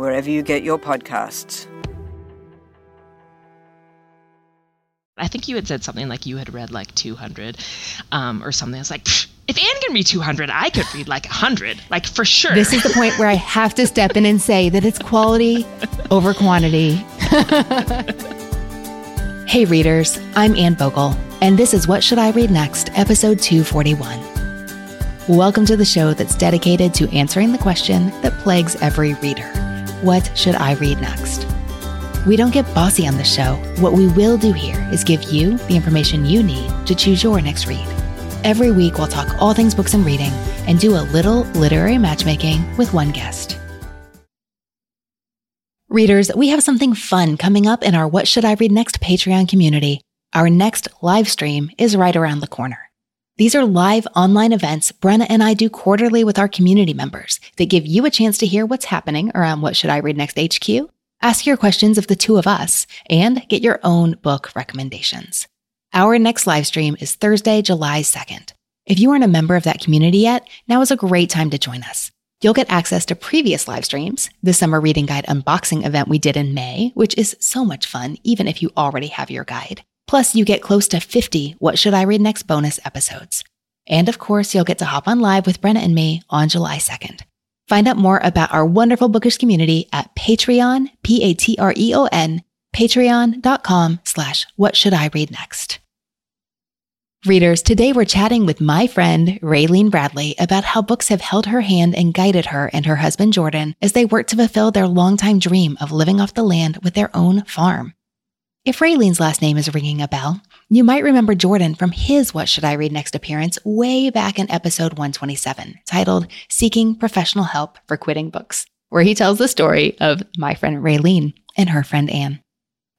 wherever you get your podcasts. I think you had said something like you had read like 200 um, or something. I was like, if Anne can read 200, I could read like 100, like for sure. This is the point where I have to step in and say that it's quality over quantity. hey, readers, I'm Anne Bogel, and this is What Should I Read Next, episode 241. Welcome to the show that's dedicated to answering the question that plagues every reader What should I read next? We don't get bossy on the show. What we will do here is give you the information you need to choose your next read. Every week, we'll talk all things books and reading and do a little literary matchmaking with one guest. Readers, we have something fun coming up in our What Should I Read Next Patreon community. Our next live stream is right around the corner. These are live online events Brenna and I do quarterly with our community members that give you a chance to hear what's happening around What Should I Read Next HQ Ask your questions of the two of us and get your own book recommendations. Our next live stream is Thursday, July 2nd. If you aren't a member of that community yet, now is a great time to join us. You'll get access to previous live streams, the summer reading guide unboxing event we did in May, which is so much fun, even if you already have your guide. Plus, you get close to 50 What Should I Read Next bonus episodes. And of course, you'll get to hop on live with Brenna and me on July 2nd. Find out more about our wonderful bookish community at Patreon, P-A-T-R-E-O-N, patreon.com slash what should I read next. Readers, today we're chatting with my friend Raelene Bradley about how books have held her hand and guided her and her husband Jordan as they work to fulfill their longtime dream of living off the land with their own farm. If Raelene's last name is ringing a bell, you might remember Jordan from his What Should I Read Next appearance way back in episode 127, titled Seeking Professional Help for Quitting Books, where he tells the story of my friend Raelene and her friend Anne.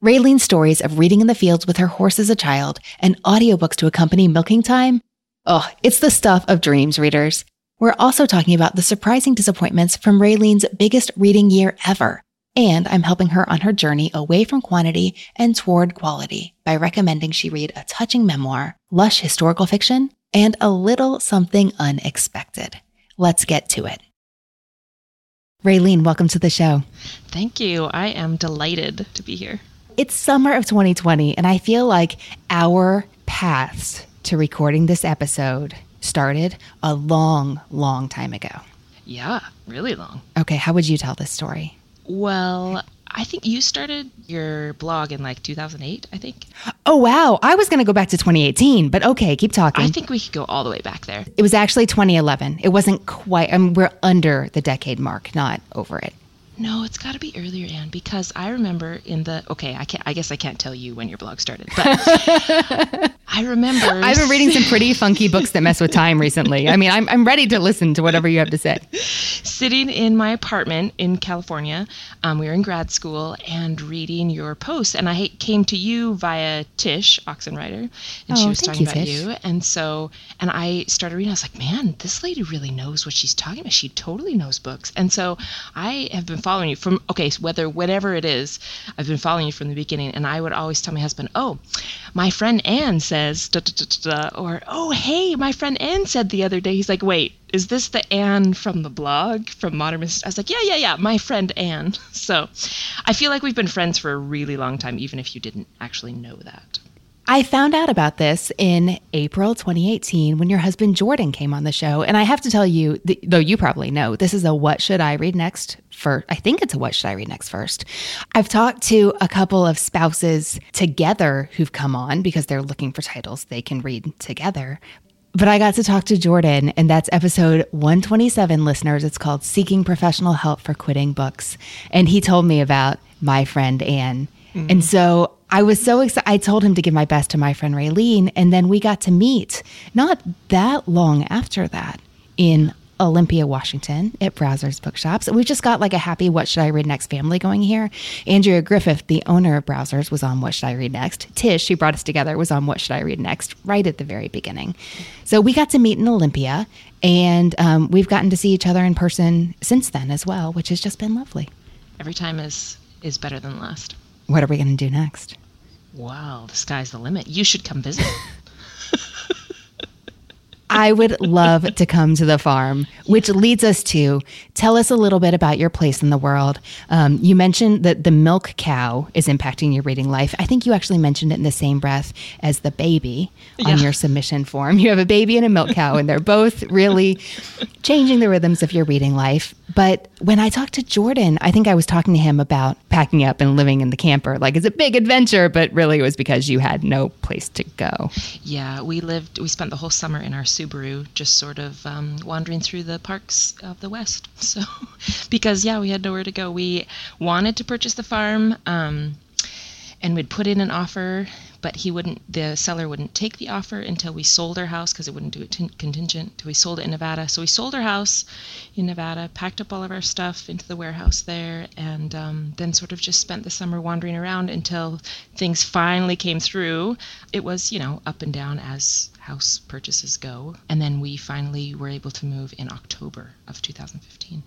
Raelene's stories of reading in the fields with her horse as a child and audiobooks to accompany milking time. Oh, it's the stuff of dreams, readers. We're also talking about the surprising disappointments from Raelene's biggest reading year ever and I'm helping her on her journey away from quantity and toward quality by recommending she read a touching memoir, lush historical fiction, and a little something unexpected. Let's get to it. Raelene, welcome to the show. Thank you. I am delighted to be here. It's summer of 2020, and I feel like our paths to recording this episode started a long, long time ago. Yeah, really long. Okay, how would you tell this story? Well, I think you started your blog in like 2008, I think. Oh, wow. I was going to go back to 2018, but okay, keep talking. I think we could go all the way back there. It was actually 2011. It wasn't quite, I mean, we're under the decade mark, not over it. No, it's got to be earlier, Anne, because I remember in the okay, I can't. I guess I can't tell you when your blog started, but I remember. I've been reading some pretty funky books that mess with time recently. I mean, I'm I'm ready to listen to whatever you have to say. Sitting in my apartment in California, um, we were in grad school and reading your posts, and I came to you via Tsh Oxenreider, and oh, she was talking you, about Tsh. you, and so and I started reading. I was like, man, this lady really knows what she's talking about. She totally knows books, and so I have been following you from okay whether whatever it is i've been following you from the beginning. And i would always tell my husband oh my friend anne says da, da, da, or oh hey my friend anne said the other day he's like wait is this the anne from the blog from Modern Mrs. Darcy? i was like yeah yeah yeah my friend anne so i feel like we've been friends for a really long time even if you didn't actually know that I found out about this in April 2018 when your husband Jordan came on the show. And I have to tell you, though you probably know, this is a What Should I Read Next for I think it's a What Should I Read Next first. I've talked to a couple of spouses together who've come on because they're looking for titles they can read together. But I got to talk to Jordan, and that's episode 127, listeners. It's called Seeking Professional Help for Quitting Books. And he told me about my friend Anne. Mm-hmm. And so I was so excited. I told him to give my best to my friend Raelene. And then we got to meet not that long after that in Olympia, Washington at Browsers Bookshops. We just got like a happy What Should I Read Next family going here. Andrea Griffith, the owner of Browsers, was on What Should I Read Next. Tsh, who brought us together, was on What Should I Read Next right at the very beginning. So we got to meet in Olympia, and um, we've gotten to see each other in person since then as well, which has just been lovely. Every time is is better than last. What are we going to do next? Wow, the sky's the limit. You should come visit. I would love to come to the farm, which leads us to tell us a little bit about your place in the world. Um, you mentioned that the milk cow is impacting your reading life. I think you actually mentioned it in the same breath as the baby on yeah. your submission form. You have a baby and a milk cow, and they're both really changing the rhythms of your reading life. But when I talked to Jordan, I think I was talking to him about packing up and living in the camper. Like it's a big adventure, but really it was because you had no place to go. Yeah, we lived, we spent the whole summer in our Subaru, just sort of um, wandering through the parks of the West. So, because yeah, we had nowhere to go. We wanted to purchase the farm. Um, and we'd put in an offer but he wouldn't the seller wouldn't take the offer until we sold our house because it wouldn't do it t- contingent. Until we sold it in nevada. So we sold our house in nevada packed up all of our stuff into the warehouse there and um, then sort of just spent the summer wandering around until things finally came through. It was you know up and down as house purchases go. And then we finally were able to move in october of 2015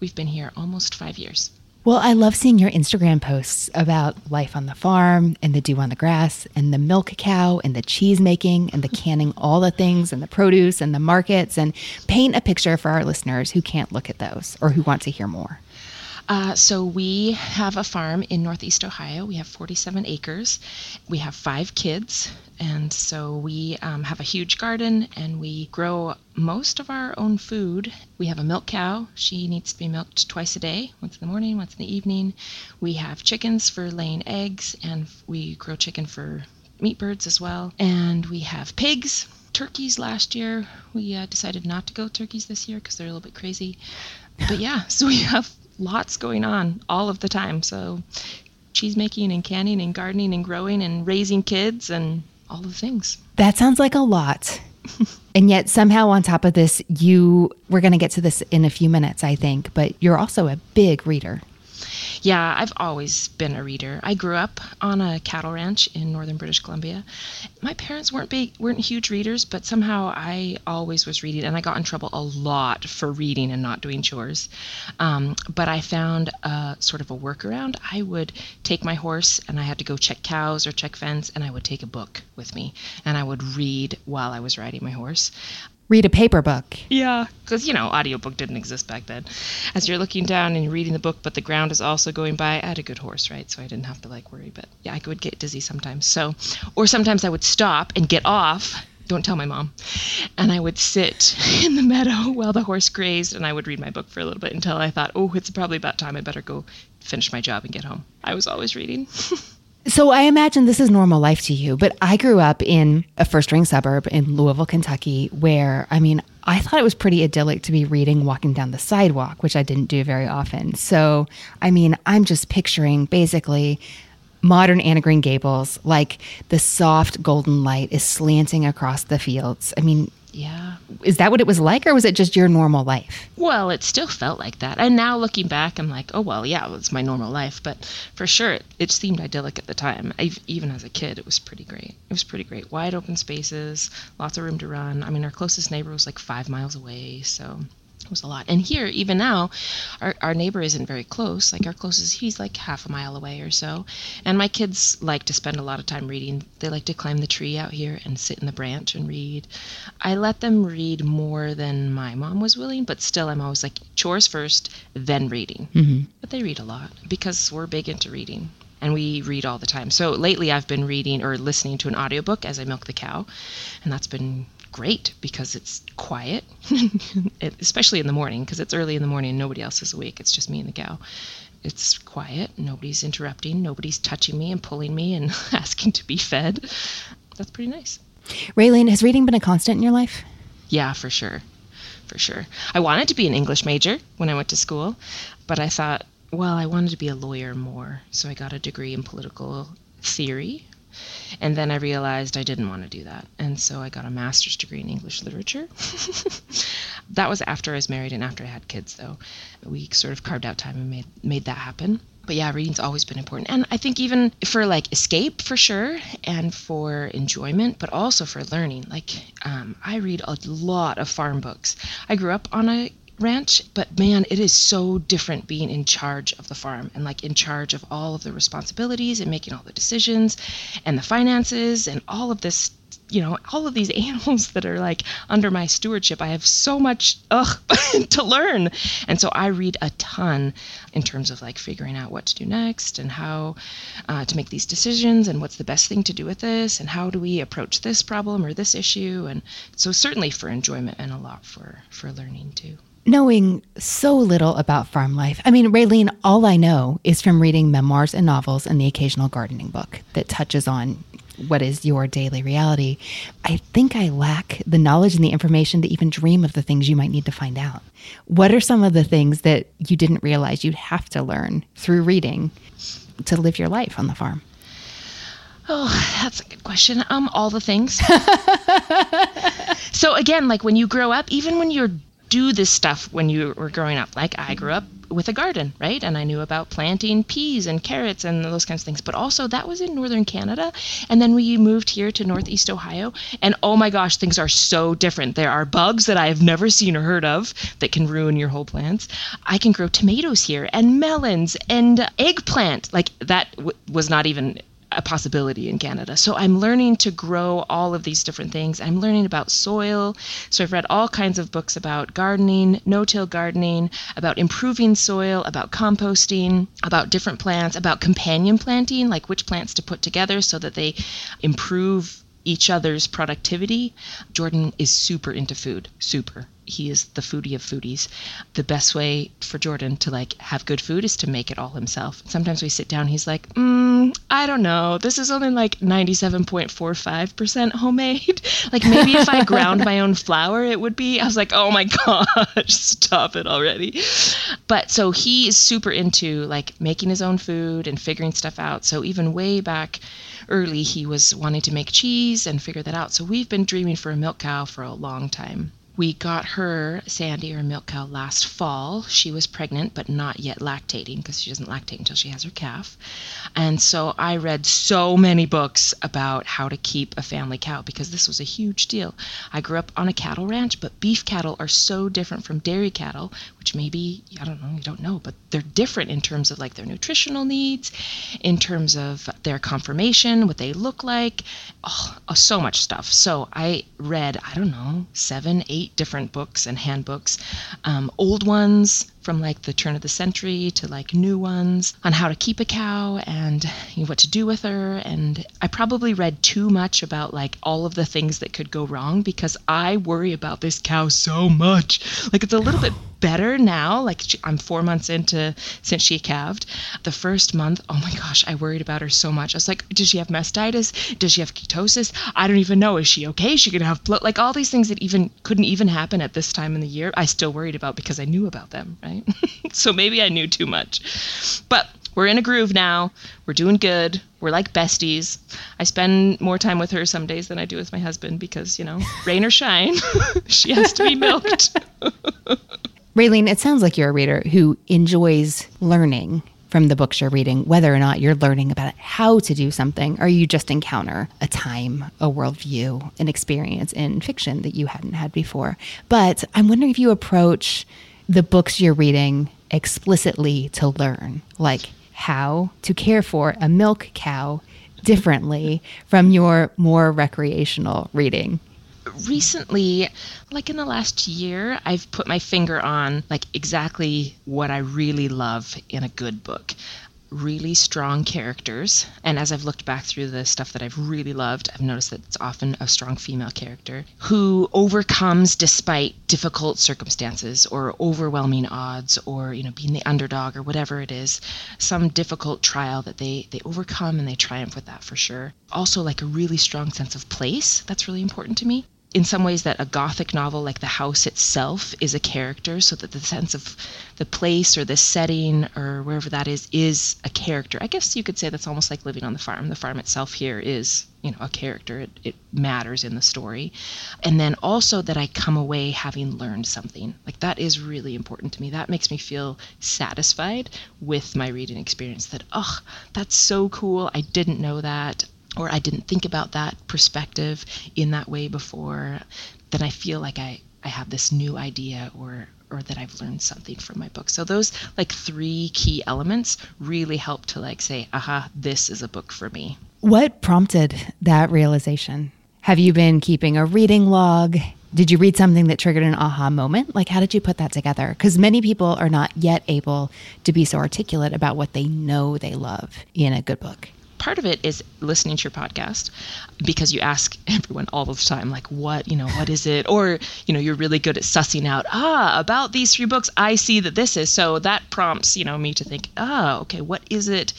we've been here almost five years well, I love seeing your Instagram posts about life on the farm and the dew on the grass and the milk cow and the cheese making and the canning all the things and the produce and the markets and paint a picture for our listeners who can't look at those or who want to hear more. Uh, so we have a farm in Northeast Ohio. We have 47 acres. We have five kids. And so we um, have a huge garden and we grow most of our own food. We have a milk cow. She needs to be milked twice a day, once in the morning, once in the evening. We have chickens for laying eggs and we grow chicken for meat birds as well. And we have pigs turkeys last year. We uh, decided not to go turkeys this year because they're a little bit crazy. But yeah, so we have lots going on all of the time. So cheese making and canning and gardening and growing and raising kids and all the things. That sounds like a lot. and yet somehow on top of this you we're going to get to this in a few minutes I think, but you're also a big reader. Yeah, I've always been a reader. I grew up on a cattle ranch in northern British Columbia. My parents weren't big, weren't huge readers, but somehow I always was reading, and I got in trouble a lot for reading and not doing chores. Um, but I found a sort of a workaround. I would take my horse, and I had to go check cows or check fence, and I would take a book with me, and I would read while I was riding my horse read a paper book. Yeah, because you know, audiobook didn't exist back then. As you're looking down and you're reading the book, but the ground is also going by. I had a good horse, right? So I didn't have to like worry. But yeah, I would get dizzy sometimes. So, or sometimes I would stop and get off. Don't tell my mom. And I would sit in the meadow while the horse grazed, and I would read my book for a little bit until I thought, oh, it's probably about time I better go finish my job and get home. I was always reading. So I imagine this is normal life to you, but I grew up in a first ring suburb in Louisville, Kentucky, where I mean, I thought it was pretty idyllic to be reading walking down the sidewalk, which I didn't do very often. So, I mean, I'm just picturing basically modern Anne of Green Gables, like the soft golden light is slanting across the fields. I mean, yeah. Is that what it was like, or was it just your normal life? Well, it still felt like that. And now looking back, I'm like, oh, well, yeah, it's my normal life. But for sure, it, it seemed idyllic at the time. I, even as a kid, it was pretty great. It was pretty great. Wide open spaces, lots of room to run. I mean, our closest neighbor was like five miles away. So was a lot. And here, even now, our, our neighbor isn't very close. Like our closest, he's like half a mile away or so. And my kids like to spend a lot of time reading. They like to climb the tree out here and sit in the branch and read. I let them read more than my mom was willing, but still, I'm always like chores first, then reading. Mm-hmm. But they read a lot because we're big into reading. and we read all the time. So lately I've been reading or listening to an audiobook as I milk the cow, and that's been great because it's quiet, especially in the morning because it's early in the morning and nobody else is awake. It's just me and the gal. It's quiet, nobody's interrupting, nobody's touching me and pulling me and asking to be fed. That's pretty nice. Raelene, has reading been a constant in your life? Yeah, for sure. For sure. I wanted to be an English major when I went to school, but I thought well, I wanted to be a lawyer more, so I got a degree in political theory. And then I realized I didn't want to do that. And so I got a master's degree in English literature. that was after I was married and after I had kids, though. We sort of carved out time and made, made that happen. But yeah, reading's always been important. And I think even for like escape, for sure, and for enjoyment, but also for learning. Like, um, I read a lot of farm books. I grew up on a ranch but man it is so different being in charge of the farm and like in charge of all of the responsibilities and making all the decisions and the finances and all of this you know all of these animals that are like under my stewardship. I have so much ugh to learn. And so i read a ton in terms of like figuring out what to do next and how uh, to make these decisions and what's the best thing to do with this and how do we approach this problem or this issue. And so certainly for enjoyment and a lot for for learning too knowing so little about farm life. I mean, Raelene, all I know is from reading memoirs and novels and the occasional gardening book that touches on what is your daily reality. I think I lack the knowledge and the information to even dream of the things you might need to find out. What are some of the things that you didn't realize you'd have to learn through reading to live your life on the farm? Oh, that's a good question. Um, all the things. so again, like when you grow up, even when you're do this stuff when you were growing up. Like I grew up with a garden, right? And I knew about planting peas and carrots and those kinds of things. But also, that was in northern Canada. And then we moved here to northeast Ohio. And oh my gosh, things are so different. There are bugs that I have never seen or heard of that can ruin your whole plants. I can grow tomatoes here and melons and eggplant. Like that w- was not even a possibility in Canada. So I'm learning to grow all of these different things. I'm learning about soil. So I've read all kinds of books about gardening, no till gardening, about improving soil, about composting, about different plants, about companion planting, like which plants to put together so that they improve each other's productivity. Jordan is super into food, super he is the foodie of foodies. The best way for Jordan to like have good food is to make it all himself. Sometimes we sit down, he's like, mm, I don't know. This is only like 97.45% homemade. like maybe if I ground my own flour, it would be. I was like, oh my gosh, stop it already. But so he is super into like making his own food and figuring stuff out. So even way back early, he was wanting to make cheese and figure that out. So we've been dreaming for a milk cow for a long time. We got her, Sandy, our milk cow, last fall. She was pregnant, but not yet lactating because she doesn't lactate until she has her calf. And so I read so many books about how to keep a family cow because this was a huge deal. I grew up on a cattle ranch, but beef cattle are so different from dairy cattle, which maybe, I don't know, you don't know, but they're different in terms of like their nutritional needs, in terms of their conformation, what they look like, oh, so much stuff. So I read, I don't know, seven, eight different books and handbooks, um, old ones from like the turn of the century to like new ones on how to keep a cow and you know, what to do with her. And I probably read too much about like all of the things that could go wrong because I worry about this cow so much. Like it's a little bit better now. Like I'm four months into since she calved. The first month, oh my gosh, I worried about her so much. I was like, does she have mastitis? Does she have ketosis? I don't even know. Is she okay? Is she gonna have blood? Like all these things that even couldn't even happen at this time in the year. I still worried about because I knew about them, right? so maybe I knew too much. But we're in a groove now. We're doing good. We're like besties. I spend more time with her some days than I do with my husband because, you know, rain or shine, she has to be milked. Raelene, it sounds like you're a reader who enjoys learning from the books you're reading, whether or not you're learning about how to do something, or you just encounter a time, a worldview, an experience in fiction that you hadn't had before. But I'm wondering if you approach the books you're reading explicitly to learn, like how to care for a milk cow differently from your more recreational reading recently, like in the last year, I've put my finger on like exactly what I really love in a good book. Really strong characters. And as I've looked back through the stuff that I've really loved, I've noticed that it's often a strong female character who overcomes despite difficult circumstances or overwhelming odds or, you know, being the underdog or whatever it is, some difficult trial that they, they overcome and they triumph with that for sure. Also, like a really strong sense of place. That's really important to me in some ways that a gothic novel like the house itself is a character so that the sense of the place or the setting or wherever that is is a character. I guess you could say that's almost like living on the farm. The farm itself here is you know a character. It, it matters in the story. And then also that i come away having learned something. Like that is really important to me. That makes me feel satisfied with my reading experience that oh that's so cool. I didn't know that or I didn't think about that perspective in that way before, then I feel like I, I have this new idea or or that I've learned something from my book. So those like three key elements really help to like say, aha, this is a book for me. What prompted that realization? Have you been keeping a reading log? Did you read something that triggered an aha moment? Like, how did you put that together? Because many people are not yet able to be so articulate about what they know they love in a good book part of it is listening to your podcast because you ask everyone all the time like what you know what is it? Or you know you're really good at sussing out ah about these three books i see that this is. So that prompts you know me to think ah okay what is it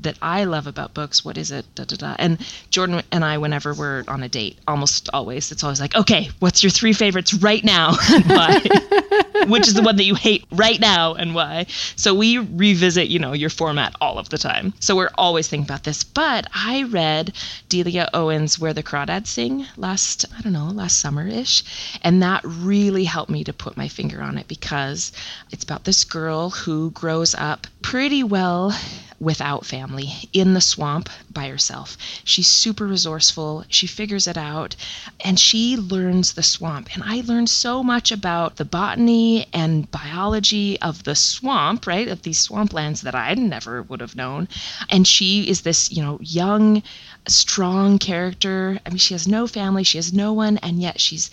that i love about books? What is it? Da, da, da. and jordan and i whenever we're on a date almost always it's always like okay what's your three favorites right now which is the one that you hate right now and why. So we revisit you know your format all of the time. So we're always thinking about this. But I read Delia Owens' Where the Crawdads Sing last, I don't know, last summer ish. And that really helped me to put my finger on it because it's about this girl who grows up pretty well without family in the swamp by herself. She's super resourceful. She figures it out and she learns the swamp. And I learned so much about the botany and biology of the swamp, right? Of these swamplands that I never would have known. And she is this, you know, young, strong character. I mean, she has no family, she has no one, and yet she's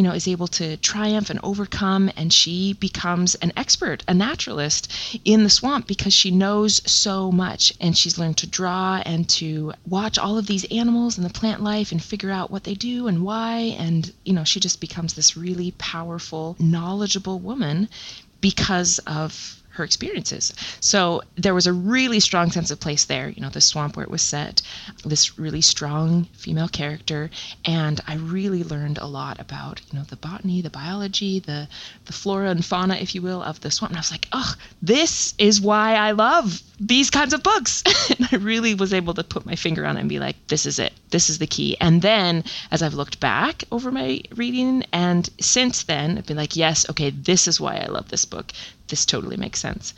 you know, is able to triumph and overcome, and she becomes an expert, a naturalist in the swamp because she knows so much and she's learned to draw and to watch all of these animals and the plant life and figure out what they do and why. And, you know, she just becomes this really powerful, knowledgeable woman because of her experiences. So there was a really strong sense of place there, you know, the swamp where it was set, this really strong female character, and I really learned a lot about, you know, the botany, the biology, the the flora and fauna, if you will, of the swamp. And I was like, oh, this is why I love these kinds of books. and I really was able to put my finger on it and be like, this is it. This is the key. And then as I've looked back over my reading and since then, I've been like, yes, okay, this is why I love this book this totally makes sense.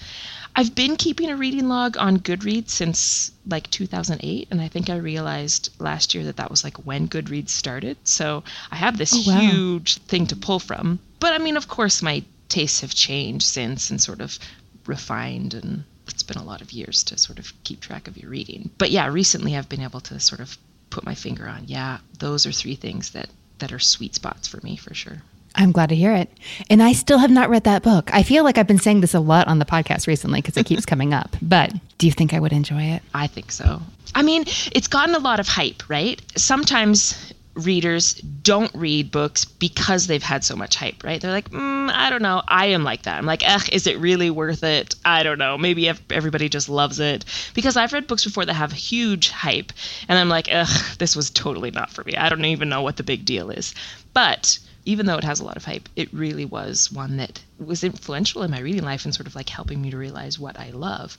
I've been keeping a reading log on Goodreads since like 2008, and I think I realized last year that that was like when Goodreads started. So I have this oh, wow. huge thing to pull from. But I mean, of course, my tastes have changed since and sort of refined, and it's been a lot of years to sort of keep track of your reading. But yeah, recently I've been able to sort of put my finger on, yeah, those are three things that that are sweet spots for me for sure. I'm glad to hear it. And I still have not read that book. I feel like I've been saying this a lot on the podcast recently because it keeps coming up. But do you think I would enjoy it? I think so. I mean, it's gotten a lot of hype, right? Sometimes readers don't read books because they've had so much hype, right? They're like, mm, I don't know. I am like that. I'm like, ugh, is it really worth it? I don't know. Maybe everybody just loves it. Because I've read books before that have huge hype, and I'm like, ugh, this was totally not for me. I don't even know what the big deal is. But even though it has a lot of hype, it really was one that was influential in my reading life and sort of like helping me to realize what I love.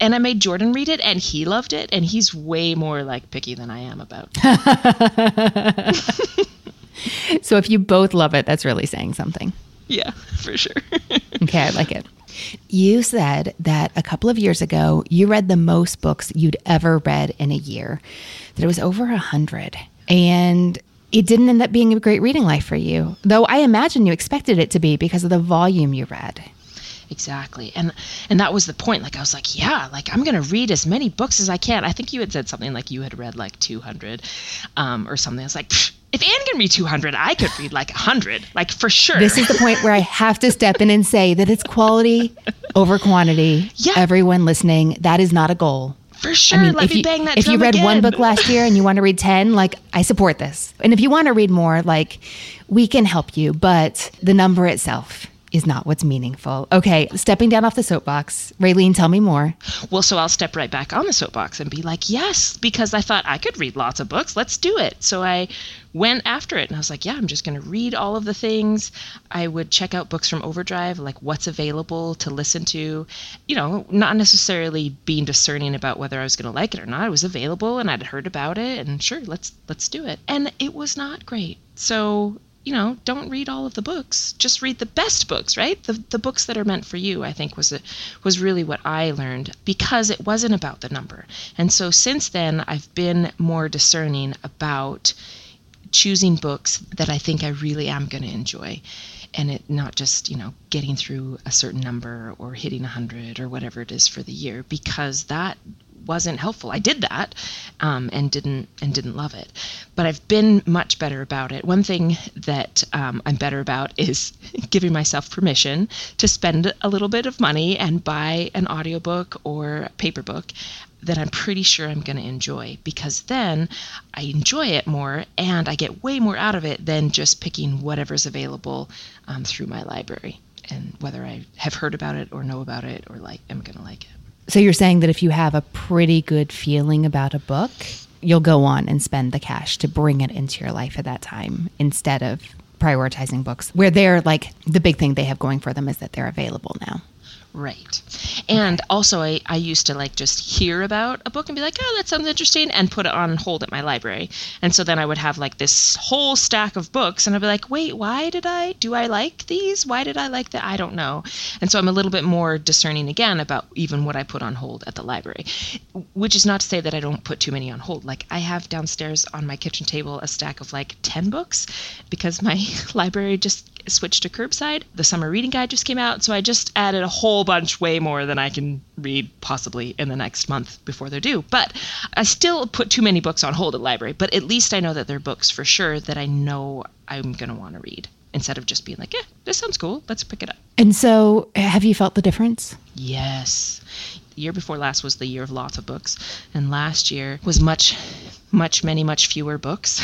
And I made Jordan read it and he loved it and he's way more like picky than I am about. so if you both love it, that's really saying something. Yeah, for sure. okay, I like it. You said that a couple of years ago you read the most books you'd ever read in a year. That it was over a hundred. And it didn't end up being a great reading life for you, though I imagine you expected it to be because of the volume you read. Exactly. And and that was the point. Like I was like, yeah, like I'm gonna read as many books as I can. I think you had said something like you had read like 200 um, or something. I was like, if Anne can read 200, I could read like 100, like for sure. This is the point where I have to step in and say that it's quality over quantity. Yeah. Everyone listening, that is not a goal. For sure. Let if me you, bang that if you read one book last year and you want to read 10, like I support this. And if you want to read more, like we can help you, but the number itself is not what's meaningful. Okay, stepping down off the soapbox. Raelene, tell me more. Well, so I'll step right back on the soapbox and be like, yes, because I thought I could read lots of books. Let's do it. So I went after it and I was like, yeah, I'm just going to read all of the things. I would check out books from Overdrive, like what's available to listen to, you know, not necessarily being discerning about whether I was going to like it or not. It was available and I'd heard about it and sure, let's let's do it. And it was not great. So you know, don't read all of the books. Just read the best books, right? The the books that are meant for you. I think was a, was really what I learned because it wasn't about the number. And so since then, I've been more discerning about choosing books that I think I really am going to enjoy and it not just you know getting through a certain number or hitting 100 or whatever it is for the year because that wasn't helpful. I did that um, and didn't and didn't love it. But i've been much better about it. One thing that um, i'm better about is giving myself permission to spend a little bit of money and buy an audiobook or paper book that I'm pretty sure I'm going to enjoy because then I enjoy it more and I get way more out of it than just picking whatever's available um, through my library and whether I have heard about it or know about it or like am going to like it. So you're saying that if you have a pretty good feeling about a book, you'll go on and spend the cash to bring it into your life at that time instead of prioritizing books where they're like the big thing they have going for them is that they're available now. Right. And also, I, I used to like just hear about a book and be like, oh, that sounds interesting, and put it on hold at my library. And so then I would have like this whole stack of books, and I'd be like, wait, why did I? Do I like these? Why did I like that? I don't know. And so I'm a little bit more discerning again about even what I put on hold at the library, which is not to say that I don't put too many on hold. Like, I have downstairs on my kitchen table a stack of like 10 books because my library just switched to curbside. The summer reading guide just came out, so I just added a whole bunch way more than I can read possibly in the next month before they're due. But I still put too many books on hold at library, but at least I know that they're books for sure that I know I'm going to want to read instead of just being like, "Yeah, this sounds cool. Let's pick it up." And so have you felt the difference? Yes. The year before last was the year of lots of books, and last year was much, much, many, much fewer books,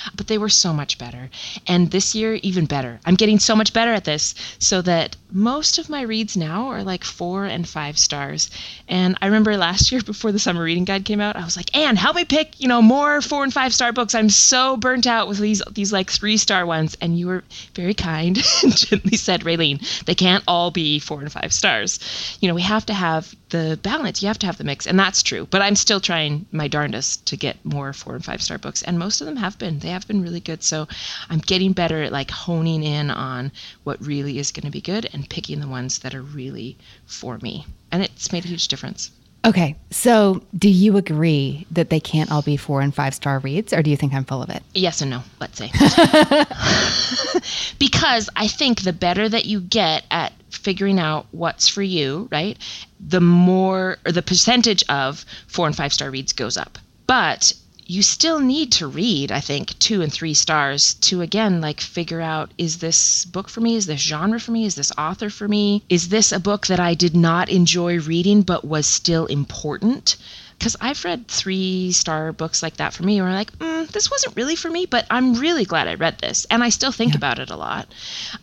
but they were so much better. And this year, even better. I'm getting so much better at this so that most of my reads now are like four and five stars. And I remember last year before the summer reading guide came out, I was like, Anne, help me pick, you know, more four and five star books. I'm so burnt out with these these like three star ones. And you were very kind and gently said, Raelene, they can't all be four and five stars. You know, we have to have the balance. You have to have the mix. And that's true. But I'm still trying my darndest to get more four and five star books. And most of them have been. They have been really good. So I'm getting better at like honing in on what really is going to be good and picking the ones that are really for me. And it's made a huge difference. Okay, so do you agree that they can't all be four and five star reads, or do you think I'm full of it? Yes and no, let's say. because I think the better that you get at figuring out what's for you, right, the more or the percentage of four and five star reads goes up. But you still need to read, I think, two and three stars to again like figure out is this book for me? Is this genre for me? Is this author for me? Is this a book that I did not enjoy reading but was still important? Because I've read three star books like that for me where I'm like, mm, this wasn't really for me, but I'm really glad I read this. And I still think about it a lot.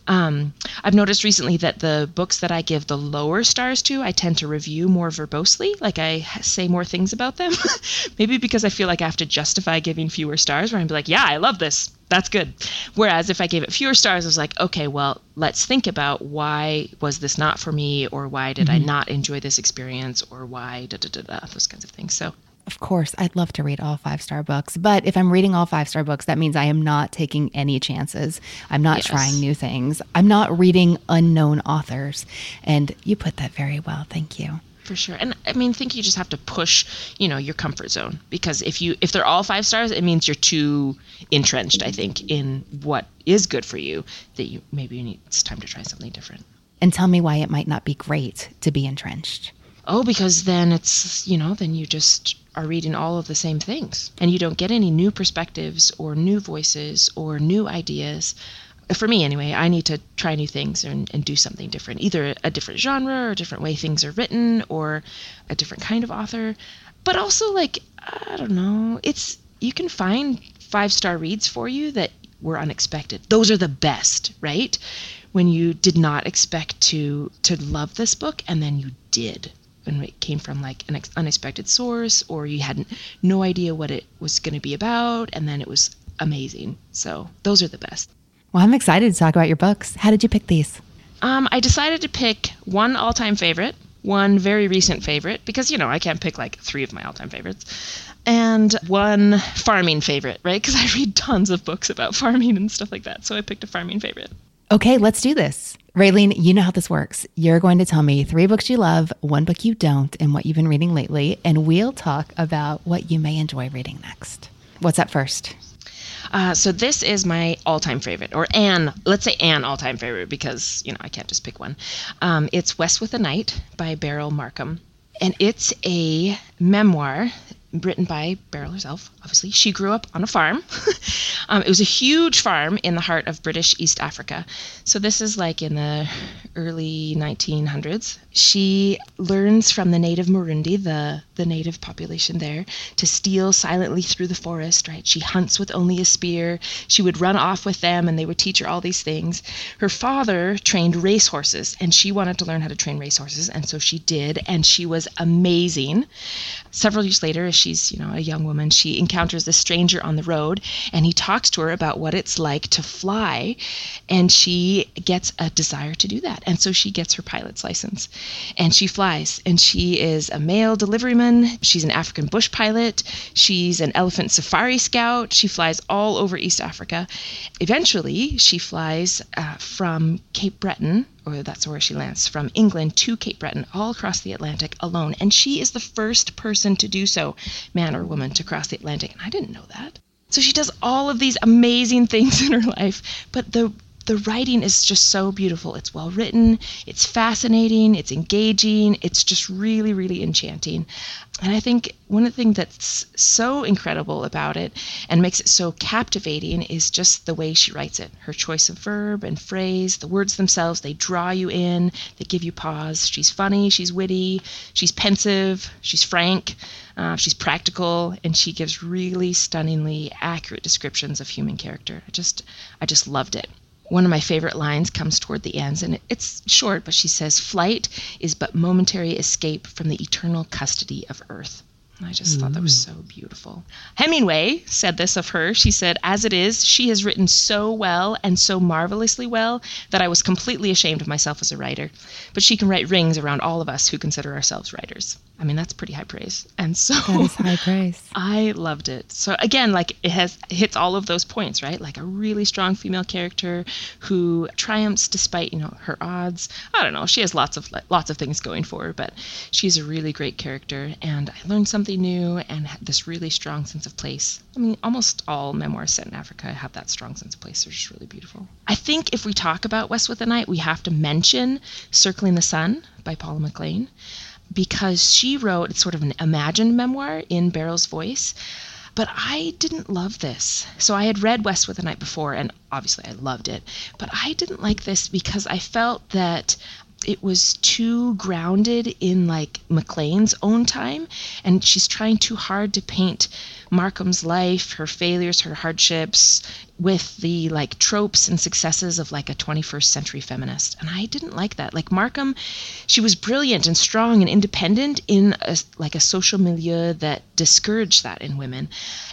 Um, I've noticed recently that the books that I give the lower stars to, I tend to review more verbosely. Like I say more things about them. Maybe because I feel like I have to justify giving fewer stars, where I'm like, yeah, I love this. That's good. Whereas if I gave it fewer stars, I was like, okay, well, let's think about why was this not for me, or why did Mm-hmm. I not enjoy this experience, or why da da da da, those kinds of things. So Of course, I'd love to read all five star books, but if I'm reading all five star books, that means I am not taking any chances. I'm not Yes. trying new things. I'm not reading unknown authors. And you put that very well. Thank you. For sure and i mean think you just have to push you know your comfort zone because if you if they're all five stars it means you're too entrenched i think in what is good for you that you maybe you need it's time to try something different And tell me why it might not be great to be entrenched. oh because then it's you know then you just are reading all of the same things. And you don't get any new perspectives or new voices or new ideas. For me, anyway, I need to try new things and, and do something different, either a different genre or a different way things are written or a different kind of author. But also, like, I don't know, it's you can find five star reads for you that were unexpected. Those are the best, right? When you did not expect to to love this book and then you did and it came from like an unexpected source or you hadn't no idea what it was going to be about and then it was amazing so those are the best well i'm excited to talk about your books how did you pick these um, i decided to pick one all-time favorite one very recent favorite because you know i can't pick like three of my all-time favorites and one farming favorite right because i read tons of books about farming and stuff like that so i picked a farming favorite Okay, let's do this. Raelene, you know how this works. You're going to tell me three books you love, one book you don't, and what you've been reading lately, and we'll talk about what you may enjoy reading next. What's up first? Uh, so this is my all-time favorite, or an let's say an all-time favorite because you know I can't just pick one. Um, it's West with a Night by Beryl Markham, and it's a memoir written by Beryl herself, obviously. She grew up on a farm. um, it was a huge farm in the heart of British East Africa. So this is like in the early 1900s. She learns from the native Murundi, the, the native population there, to steal silently through the forest, right? She hunts with only a spear. She would run off with them and they would teach her all these things. Her father trained racehorses and she wanted to learn how to train racehorses. And so she did. And she was amazing. Several years later, as she's, you know, a young woman, she encounters this stranger on the road and he talks to her about what it's like to fly. And she gets a desire to do that. And so she gets her pilot's license and she flies. And she is a mail deliveryman. She's an African bush pilot. She's an elephant safari scout. She flies all over East Africa. Eventually, she flies uh, from Cape Breton, or that's where she lands, from England to Cape Breton, all across the Atlantic alone. And she is the first person to do so, man or woman, to cross the Atlantic. And I didn't know that. So she does all of these amazing things in her life, but the the writing is just so beautiful. It's well written, it's fascinating, it's engaging, it's just really, really enchanting. And I think one of the things that's so incredible about it and makes it so captivating is just the way she writes it. Her choice of verb and phrase, the words themselves, they draw you in, they give you pause. She's funny, she's witty, she's pensive, she's frank, uh, she's practical, and she gives really stunningly accurate descriptions of human character. I just, I just loved it one of my favorite lines comes toward the ends, and it's short, but she says, Flight is but momentary escape from the eternal custody of earth. I just thought that was so beautiful. Hemingway said this of her. She said, As it is, she has written so well and so marvelously well that I was completely ashamed of myself as a writer. But she can write rings around all of us who consider ourselves writers. I mean, that's pretty high praise. And so that is high praise. I loved it. So again, like it has hits all of those points, right? Like a really strong female character who triumphs despite, you know, her odds. I don't know. She has lots of lots of things going for her, but she's a really great character and I learned something new and had this really strong sense of place. I mean, almost all memoirs set in Africa have that strong sense of place. They're just really beautiful. I think if we talk about West with the Night, we have to mention Circling the Sun by Paula McLain because she wrote sort of an imagined memoir in Beryl's voice. But I didn't love this. So I had read West with the Night before, and obviously I loved it. But I didn't like this because I felt that it was too grounded in like McLain's own time, and she's trying too hard to paint Markham's life, her failures, her hardships, with the like tropes and successes of like a 21st century feminist. And I didn't like that. Like Markham, she was brilliant and strong and independent in a, like a social milieu that discouraged that in women.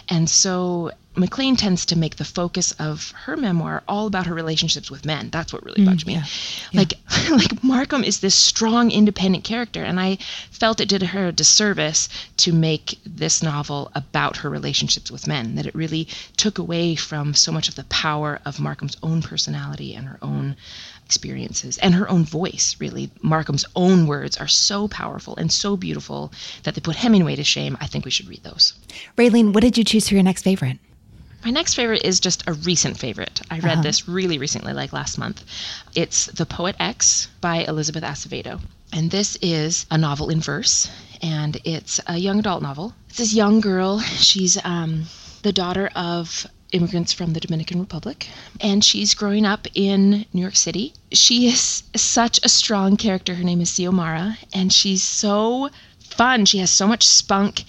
And so McLain tends to make the focus of her memoir all about her relationships with men. That's what really bugged mm, me. Yeah, yeah. Like like Markham is this strong independent character and I felt it did her a disservice to make this novel about her relationships with men that it really took away from so much of the power of Markham's own personality and her own experiences and her own voice really markham's own words are so powerful and so beautiful that they put hemingway to shame i think we should read those raelene what did you choose for your next favorite my next favorite is just a recent favorite. I read uh-huh. this really recently, like last month. It's The Poet X by Elizabeth Acevedo. And this is a novel in verse, and it's a young adult novel. It's this young girl. She's um, the daughter of immigrants from the Dominican Republic, and she's growing up in New York City. She is such a strong character. Her name is Xiomara, and she's so fun. She has so much spunk,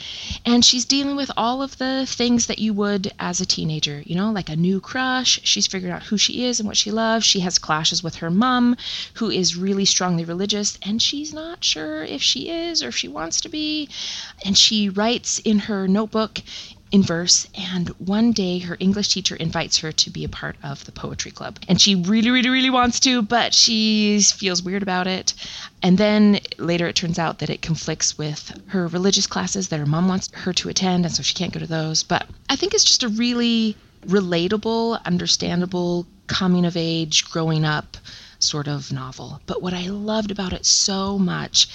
and she's dealing with all of the things that you would as a teenager, you know, like a new crush. She's figured out who she is and what she loves. She has clashes with her mom, who is really strongly religious, and she's not sure if she is or if she wants to be. And she writes in her notebook in verse and one day her english teacher invites her to be a part of the poetry club. And she really really really wants to but she feels weird about it. And then later it turns out that it conflicts with her religious classes that her mom wants her to attend and so she can't go to those. But i think it's just a really relatable understandable coming of age growing up sort of novel. But what i loved about it so much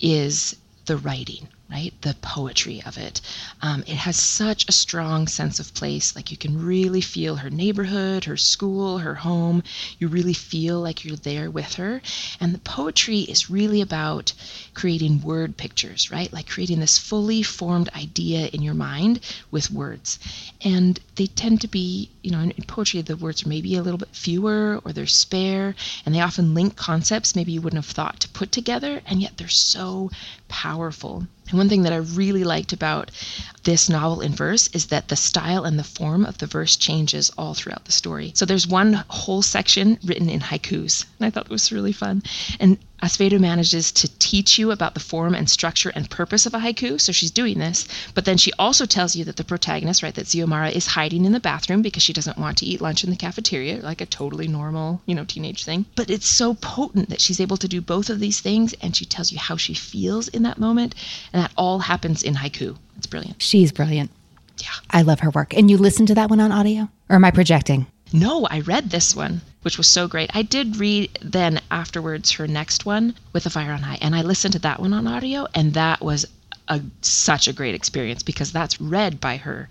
is the writing right? The poetry of it. Um, it has such a strong sense of place. Like you can really feel her neighborhood, her school, her home. You really feel like you're there with her. And the poetry is really about creating word pictures, right? Like creating this fully formed idea in your mind with words. And they tend to be, you know, in, in poetry, the words are maybe a little bit fewer or they're spare, and they often link concepts maybe you wouldn't have thought to put together, and yet they're so powerful. And one thing that I really liked about this novel in verse is that the style and the form of the verse changes all throughout the story. So there's one whole section written in haikus, and I thought it was really fun. And Acevedo manages to teach you about the form and structure and purpose of a haiku. So she's doing this, but then she also tells you that the protagonist, right, that Xiomara is hiding in the bathroom because she doesn't want to eat lunch in the cafeteria, like a totally normal, you know, teenage thing. But it's so potent that she's able to do both of these things and she tells you how she feels in that moment. And that all happens in haiku. It's brilliant. She's brilliant. Yeah. I love her work. And you listened to that one on audio? Or am I projecting? No, I read this one, which was so great. I did read then afterwards her next one with a fire on high, and I listened to that one on audio, and that was a, such a great experience because that's read by her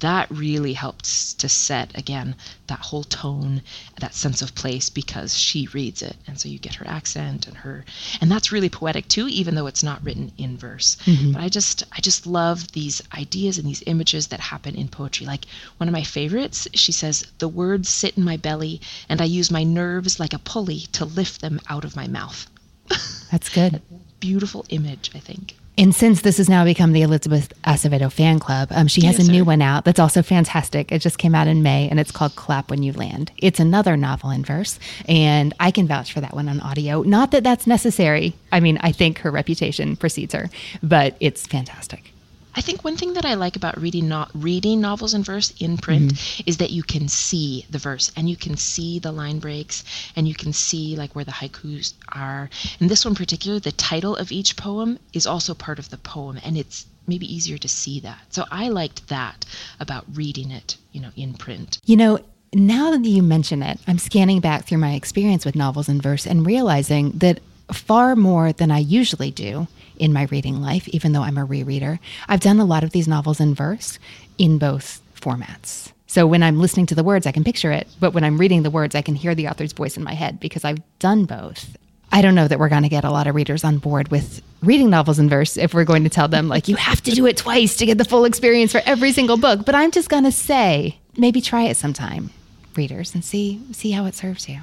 that really helps to set again that whole tone that sense of place because she reads it and so you get her accent and her and that's really poetic too even though it's not written in verse. Mm-hmm. but i just i just love these ideas and these images that happen in poetry. Like one of my favorites she says the words sit in my belly and i use my nerves like a pulley to lift them out of my mouth. That's good. Beautiful image i think and since this has now become the Elizabeth Acevedo fan club, um, she has yes, a new sir. one out that's also fantastic. It just came out in May and it's called Clap When You Land. It's another novel in verse, and I can vouch for that one on audio. Not that that's necessary. I mean, I think her reputation precedes her, but it's fantastic. I think one thing that I like about reading not reading novels in verse in print mm-hmm. is that you can see the verse and you can see the line breaks and you can see like where the haikus are. And this one in particular, the title of each poem is also part of the poem and it's maybe easier to see that. So I liked that about reading it, you know, in print. You know, now that you mention it, I'm scanning back through my experience with novels in verse and realizing that far more than I usually do in my reading life, even though I'm a rereader. I've done a lot of these novels in verse in both formats. So when I'm listening to the words, I can picture it, but when I'm reading the words, I can hear the author's voice in my head because I've done both. I don't know that we're going to get a lot of readers on board with reading novels in verse if we're going to tell them, like, you have to do it twice to get the full experience for every single book. But I'm just going to say, maybe try it sometime, readers, and see see how it serves you.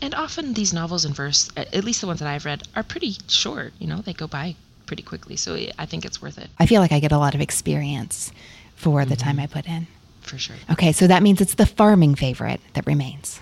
And often these novels in verse, at least the ones that I've read, are pretty short. You know, they go by pretty quickly. So I think it's worth it. I feel like I get a lot of experience for the mm-hmm. time I put in. For sure. Okay, so that means it's the farming favorite that remains.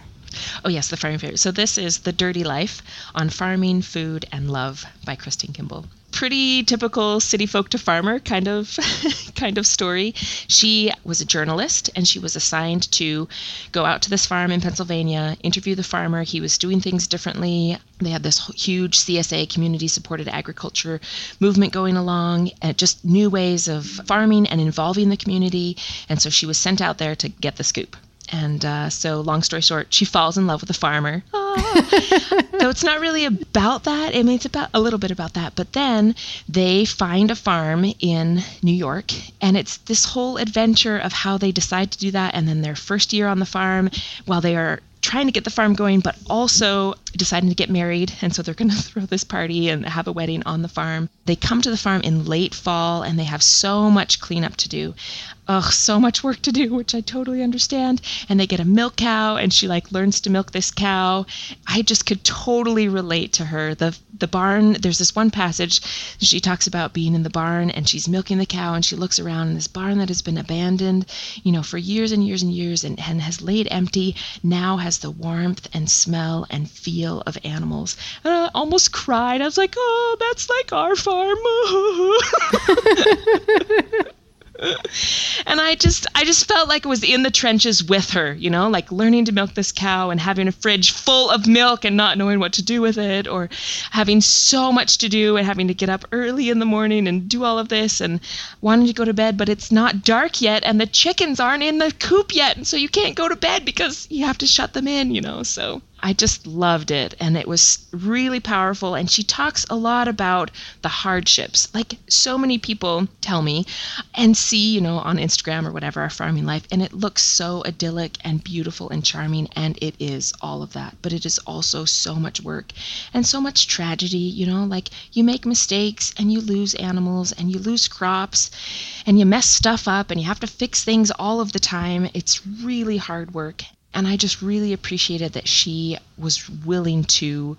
Oh, yes, the farming favorite. So this is The Dirty Life on Farming, Food, and Love by Christine Kimball pretty typical city folk to farmer kind of kind of story. She was a journalist and she was assigned to go out to this farm in Pennsylvania, interview the farmer. He was doing things differently. They had this huge CSA community supported agriculture movement going along and just new ways of farming and involving the community. And so she was sent out there to get the scoop. And uh, so, long story short, she falls in love with a farmer. So it's not really about that. I mean, it's about a little bit about that. But then they find a farm in New York, and it's this whole adventure of how they decide to do that. And then their first year on the farm, while they are trying to get the farm going, but also deciding to get married, and so they're going to throw this party and have a wedding on the farm. They come to the farm in late fall, and they have so much cleanup to do ugh, so much work to do, which I totally understand. And they get a milk cow, and she like learns to milk this cow. I just could totally relate to her. The the barn. There's this one passage she talks about being in the barn, and she's milking the cow, and she looks around, in this barn that has been abandoned, you know, for years and years and years, and, and has laid empty, now has the warmth and smell and feel of animals. And I almost cried. I was like, oh, that's like our farm. and I just I just felt like I was in the trenches with her, you know, like learning to milk this cow and having a fridge full of milk and not knowing what to do with it or having so much to do and having to get up early in the morning and do all of this and wanting to go to bed but it's not dark yet and the chickens aren't in the coop yet and so you can't go to bed because you have to shut them in, you know. So I just loved it and it was really powerful. And she talks a lot about the hardships. Like so many people tell me and see, you know, on Instagram or whatever, our farming life, and it looks so idyllic and beautiful and charming. And it is all of that. But it is also so much work and so much tragedy, you know, like you make mistakes and you lose animals and you lose crops and you mess stuff up and you have to fix things all of the time. It's really hard work. And I just really appreciated that she was willing to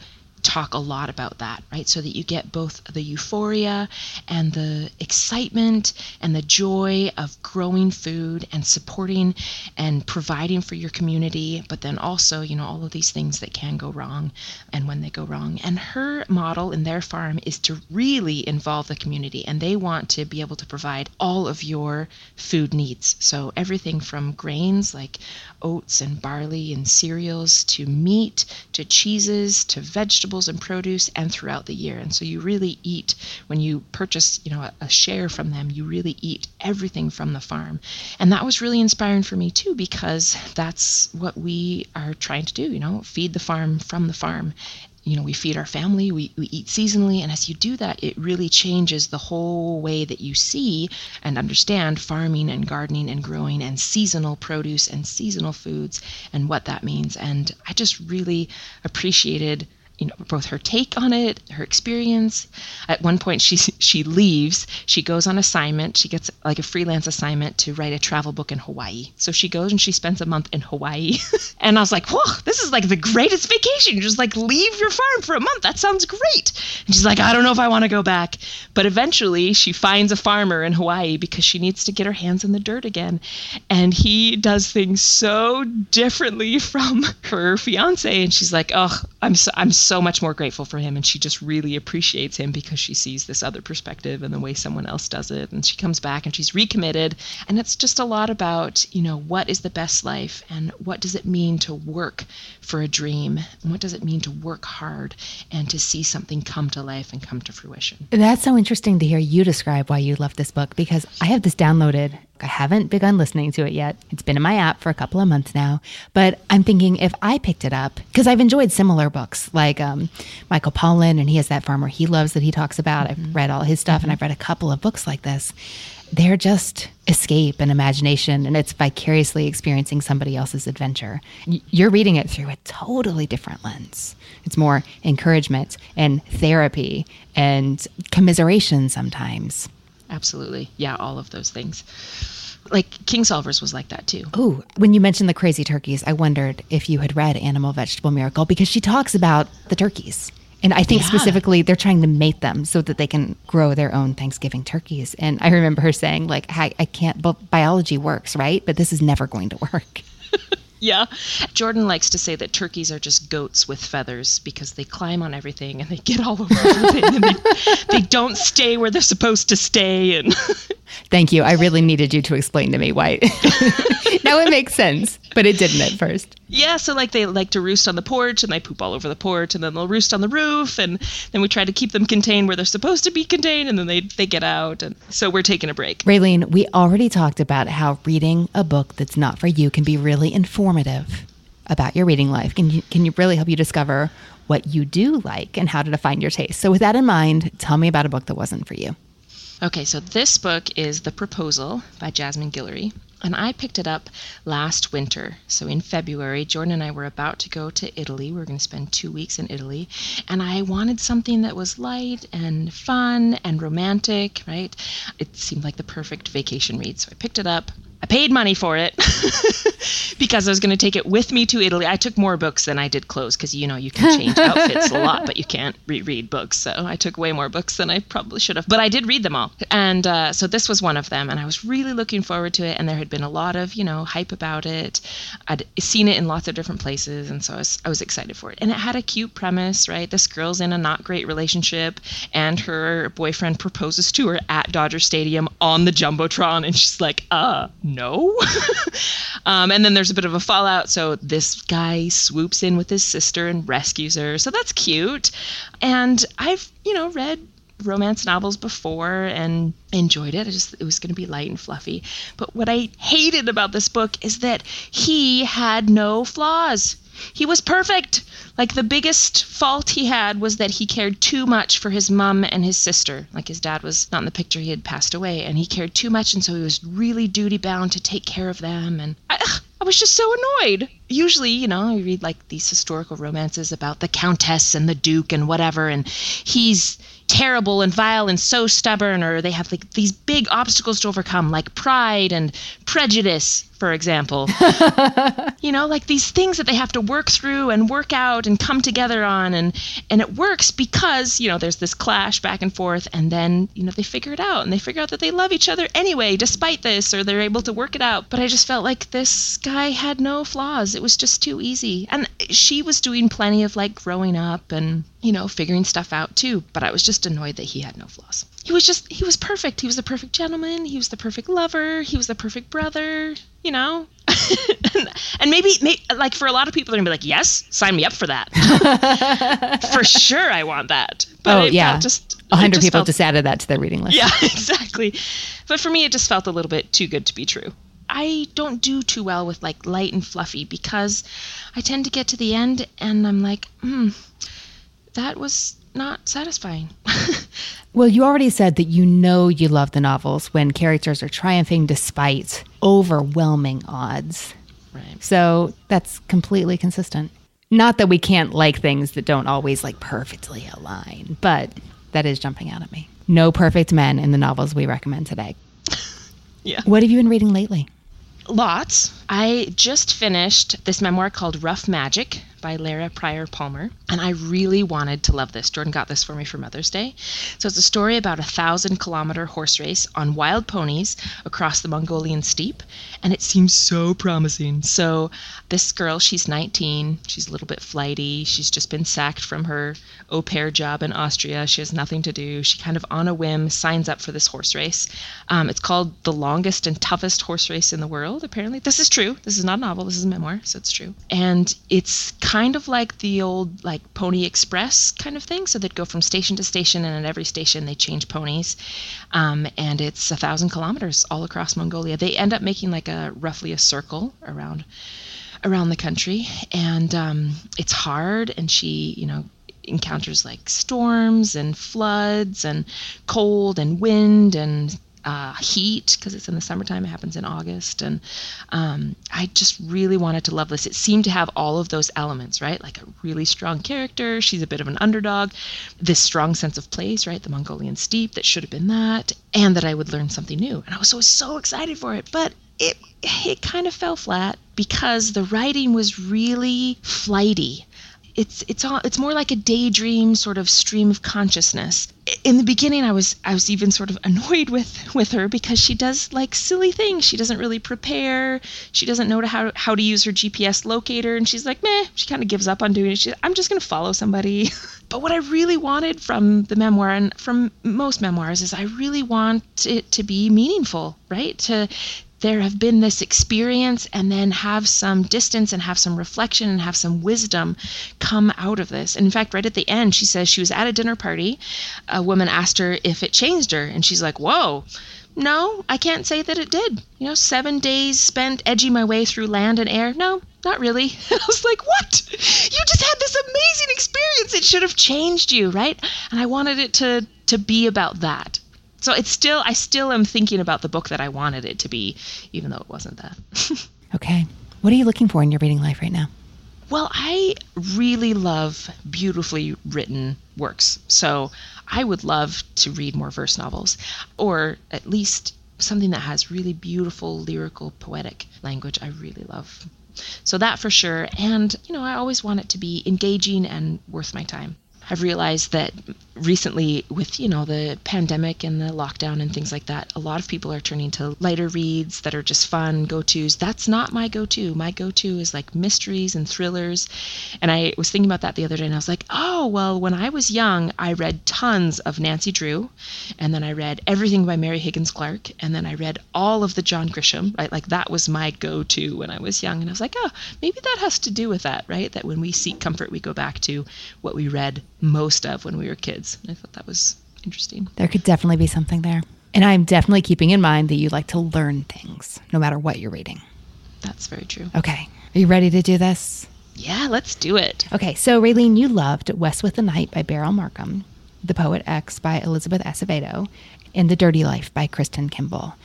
talk a lot about that, right? So that you get both the euphoria and the excitement and the joy of growing food and supporting and providing for your community, but then also, you know, all of these things that can go wrong and when they go wrong. And her model in their farm is to really involve the community and they want to be able to provide all of your food needs. So everything from grains like oats and barley and cereals to meat to cheeses to vegetables and produce and throughout the year. And so you really eat when you purchase, you know, a, a share from them, you really eat everything from the farm. And that was really inspiring for me too because that's what we are trying to do, you know, feed the farm from the farm you know we feed our family we, we eat seasonally and as you do that it really changes the whole way that you see and understand farming and gardening and growing and seasonal produce and seasonal foods and what that means and i just really appreciated you know both her take on it her experience. At one point she she leaves she goes on assignment she gets like a freelance assignment to write a travel book in hawaii. So she goes and she spends a month in hawaii. And i was like whoa this is like the greatest vacation. You just like leave your farm for a month. That sounds great. And she's like i don't know if i want to go back. But eventually she finds a farmer in hawaii because she needs to get her hands in the dirt again. And he does things so differently from her fiance. And she's like oh i'm so i'm so so much more grateful for him and she just really appreciates him because she sees this other perspective and the way someone else does it. And she comes back and she's recommitted. And it's just a lot about you know what is the best life and what does it mean to work for a dream? And what does it mean to work hard and to see something come to life and come to fruition? That's so interesting to hear you describe why you love this book because i have this downloaded I haven't begun listening to it yet. It's been in my app for a couple of months now, but I'm thinking if I picked it up, because I've enjoyed similar books like um, Michael Pollan, and he has that farmer he loves that he talks about. Mm-hmm. I've read all his stuff, mm-hmm. and I've read a couple of books like this. They're just escape and imagination, and it's vicariously experiencing somebody else's adventure. You're reading it through a totally different lens. It's more encouragement and therapy and commiseration sometimes. Absolutely. Yeah, all of those things. Like Kingsolver's was like that too. Oh, when you mentioned the crazy turkeys, I wondered if you had read Animal Vegetable Miracle because she talks about the turkeys. And I think yeah. specifically they're trying to mate them so that they can grow their own Thanksgiving turkeys. And I remember her saying, like, I, I can't, but biology works, right? But this is never going to work. yeah. Jordan likes to say that turkeys are just goats with feathers because they climb on everything and they get all over everything and they, they don't stay where they're supposed to stay and Thank you. I really needed you to explain to me why. now it makes sense, but it didn't at first. Yeah, so like they like to roost on the porch and they poop all over the porch and then they'll roost on the roof and then we try to keep them contained where they're supposed to be contained and then they they get out and so we're taking a break. Raelene, we already talked about how reading a book that's not for you can be really informative about your reading life. Can you can you really help you discover what you do like and how to define your taste? So with that in mind, tell me about a book that wasn't for you. Okay, so this book is The Proposal by Jasmine Guillory. And I picked it up last winter. So in February, Jordan and I were about to go to Italy. We were going to spend two weeks in Italy. And I wanted something that was light and fun and romantic, right? It seemed like the perfect vacation read. So I picked it up. I paid money for it because I was going to take it with me to Italy. I took more books than I did clothes because you know you can change outfits a lot, but you can't reread books. So I took way more books than I probably should have. But I did read them all, and uh, so this was one of them, and I was really looking forward to it. And there had been a lot of you know hype about it. I'd seen it in lots of different places, and so I was I was excited for it. And it had a cute premise, right? This girl's in a not great relationship, and her boyfriend proposes to her at Dodger Stadium on the jumbotron, and she's like, uh no. um, and then there's a bit of a fallout. So this guy swoops in with his sister and rescues her. So that's cute. And I've, you know, read romance novels before and enjoyed it. I just it was going to be light and fluffy. But what I hated about this book is that he had no flaws. He was perfect. Like the biggest fault he had was that he cared too much for his mom and his sister. Like his dad was not in the picture, he had passed away, and he cared too much, and so he was really duty bound to take care of them. And I, I was just so annoyed. Usually, you know, I read like these historical romances about the countess and the duke and whatever, and he's terrible and vile and so stubborn, or they have like these big obstacles to overcome, like pride and prejudice, for example. you know, like these things that they have to work through and work out and come together on and and it works because, you know, there's this clash back and forth and then, you know, they figure it out and they figure out that they love each other anyway despite this or they're able to work it out. But I just felt like this guy had no flaws. It was just too easy. And she was doing plenty of like growing up and, you know, figuring stuff out too, but I was just annoyed that he had no flaws. He was just he was perfect. He was the perfect gentleman, he was the perfect lover, he was the perfect brother you know? And, maybe, maybe like for a lot of people they're gonna be like yes sign me up for that. For sure i want that. But oh yeah. just 100 people felt, just added that to their reading list. Yeah exactly. But for me it just felt a little bit too good to be true. I don't do too well with like light and fluffy because i tend to get to the end and i'm like hmm that was not satisfying Well, you already said that you know you love the novels when characters are triumphing despite overwhelming odds. Right. So that's completely consistent. Not that we can't like things that don't always like perfectly align, but that is jumping out at me. No perfect men in the novels we recommend today. yeah. What have you been reading lately? Lots. I just finished this memoir called Rough Magic by Lara Prior Palmer, and I really wanted to love this. Jordan got this for me for Mother's Day. So it's a story about a thousand kilometer horse race on wild ponies across the Mongolian steppe, and it seems so promising. So this girl, she's 19, she's a little bit flighty, she's just been sacked from her au pair job in Austria. She has nothing to do. She kind of on a whim signs up for this horse race. Um, it's called the longest and toughest horse race in the world. Apparently, this is true. This is not a novel. This is a memoir, so it's true. And it's kind of like the old like Pony Express kind of thing. So they'd go from station to station, and at every station they change ponies. Um, and it's a thousand kilometers all across Mongolia. They end up making like a roughly a circle around around the country, and um, it's hard. And she, you know, encounters like storms and floods and cold and wind and uh, heat because it's in the summertime. It happens in August, and um, I just really wanted to love this. It seemed to have all of those elements, right? Like a really strong character. She's a bit of an underdog. This strong sense of place, right? The Mongolian steppe that should have been that, and that I would learn something new. And I was so so excited for it, but it it kind of fell flat because the writing was really flighty it's it's all it's more like a daydream sort of stream of consciousness. In the beginning, I was I was even sort of annoyed with with her because she does like silly things. She doesn't really prepare. She doesn't know how how to use her GPS locator, and she's like, meh. She kind of gives up on doing it. She, I'm just gonna follow somebody. but what I really wanted from the memoir and from most memoirs is I really want it to be meaningful, right? To there have been this experience and then have some distance and have some reflection and have some wisdom come out of this. And in fact, right at the end, she says she was at a dinner party. A woman asked her if it changed her, and she's like, Whoa. No, I can't say that it did. You know, seven days spent edging my way through land and air. No, not really. And I was like, what? You just had this amazing experience. It should have changed you, right? And I wanted it to to be about that So it's still, I still am thinking about the book that I wanted it to be, even though it wasn't that. okay. What are you looking for in your reading life right now? Well, I really love beautifully written works. So I would love to read more verse novels, or at least something that has really beautiful lyrical, poetic language. I really love. So that for sure. And, you know, I always want it to be engaging and worth my time. I've realized that recently with you know the pandemic and the lockdown and things like that a lot of people are turning to lighter reads that are just fun go-to's. That's not my go-to. My go-to is like mysteries and thrillers. And i was thinking about that the other day and i was like oh well when i was young i read tons of nancy drew and then i read everything by mary higgins clark and then i read all of the john grisham right? Like that was my go-to when i was young. And i was like oh maybe that has to do with that right? That when we seek comfort we go back to what we read most of when we were kids. I thought that was interesting. There could definitely be something there. And I'm definitely keeping in mind that you like to learn things no matter what you're reading. That's very true. Okay. Are you ready to do this? Yeah, let's do it. Okay. So, Raelene, you loved West with the Night by Beryl Markham, The Poet X by Elizabeth Acevedo, and The Dirty Life by Kristin Kimball.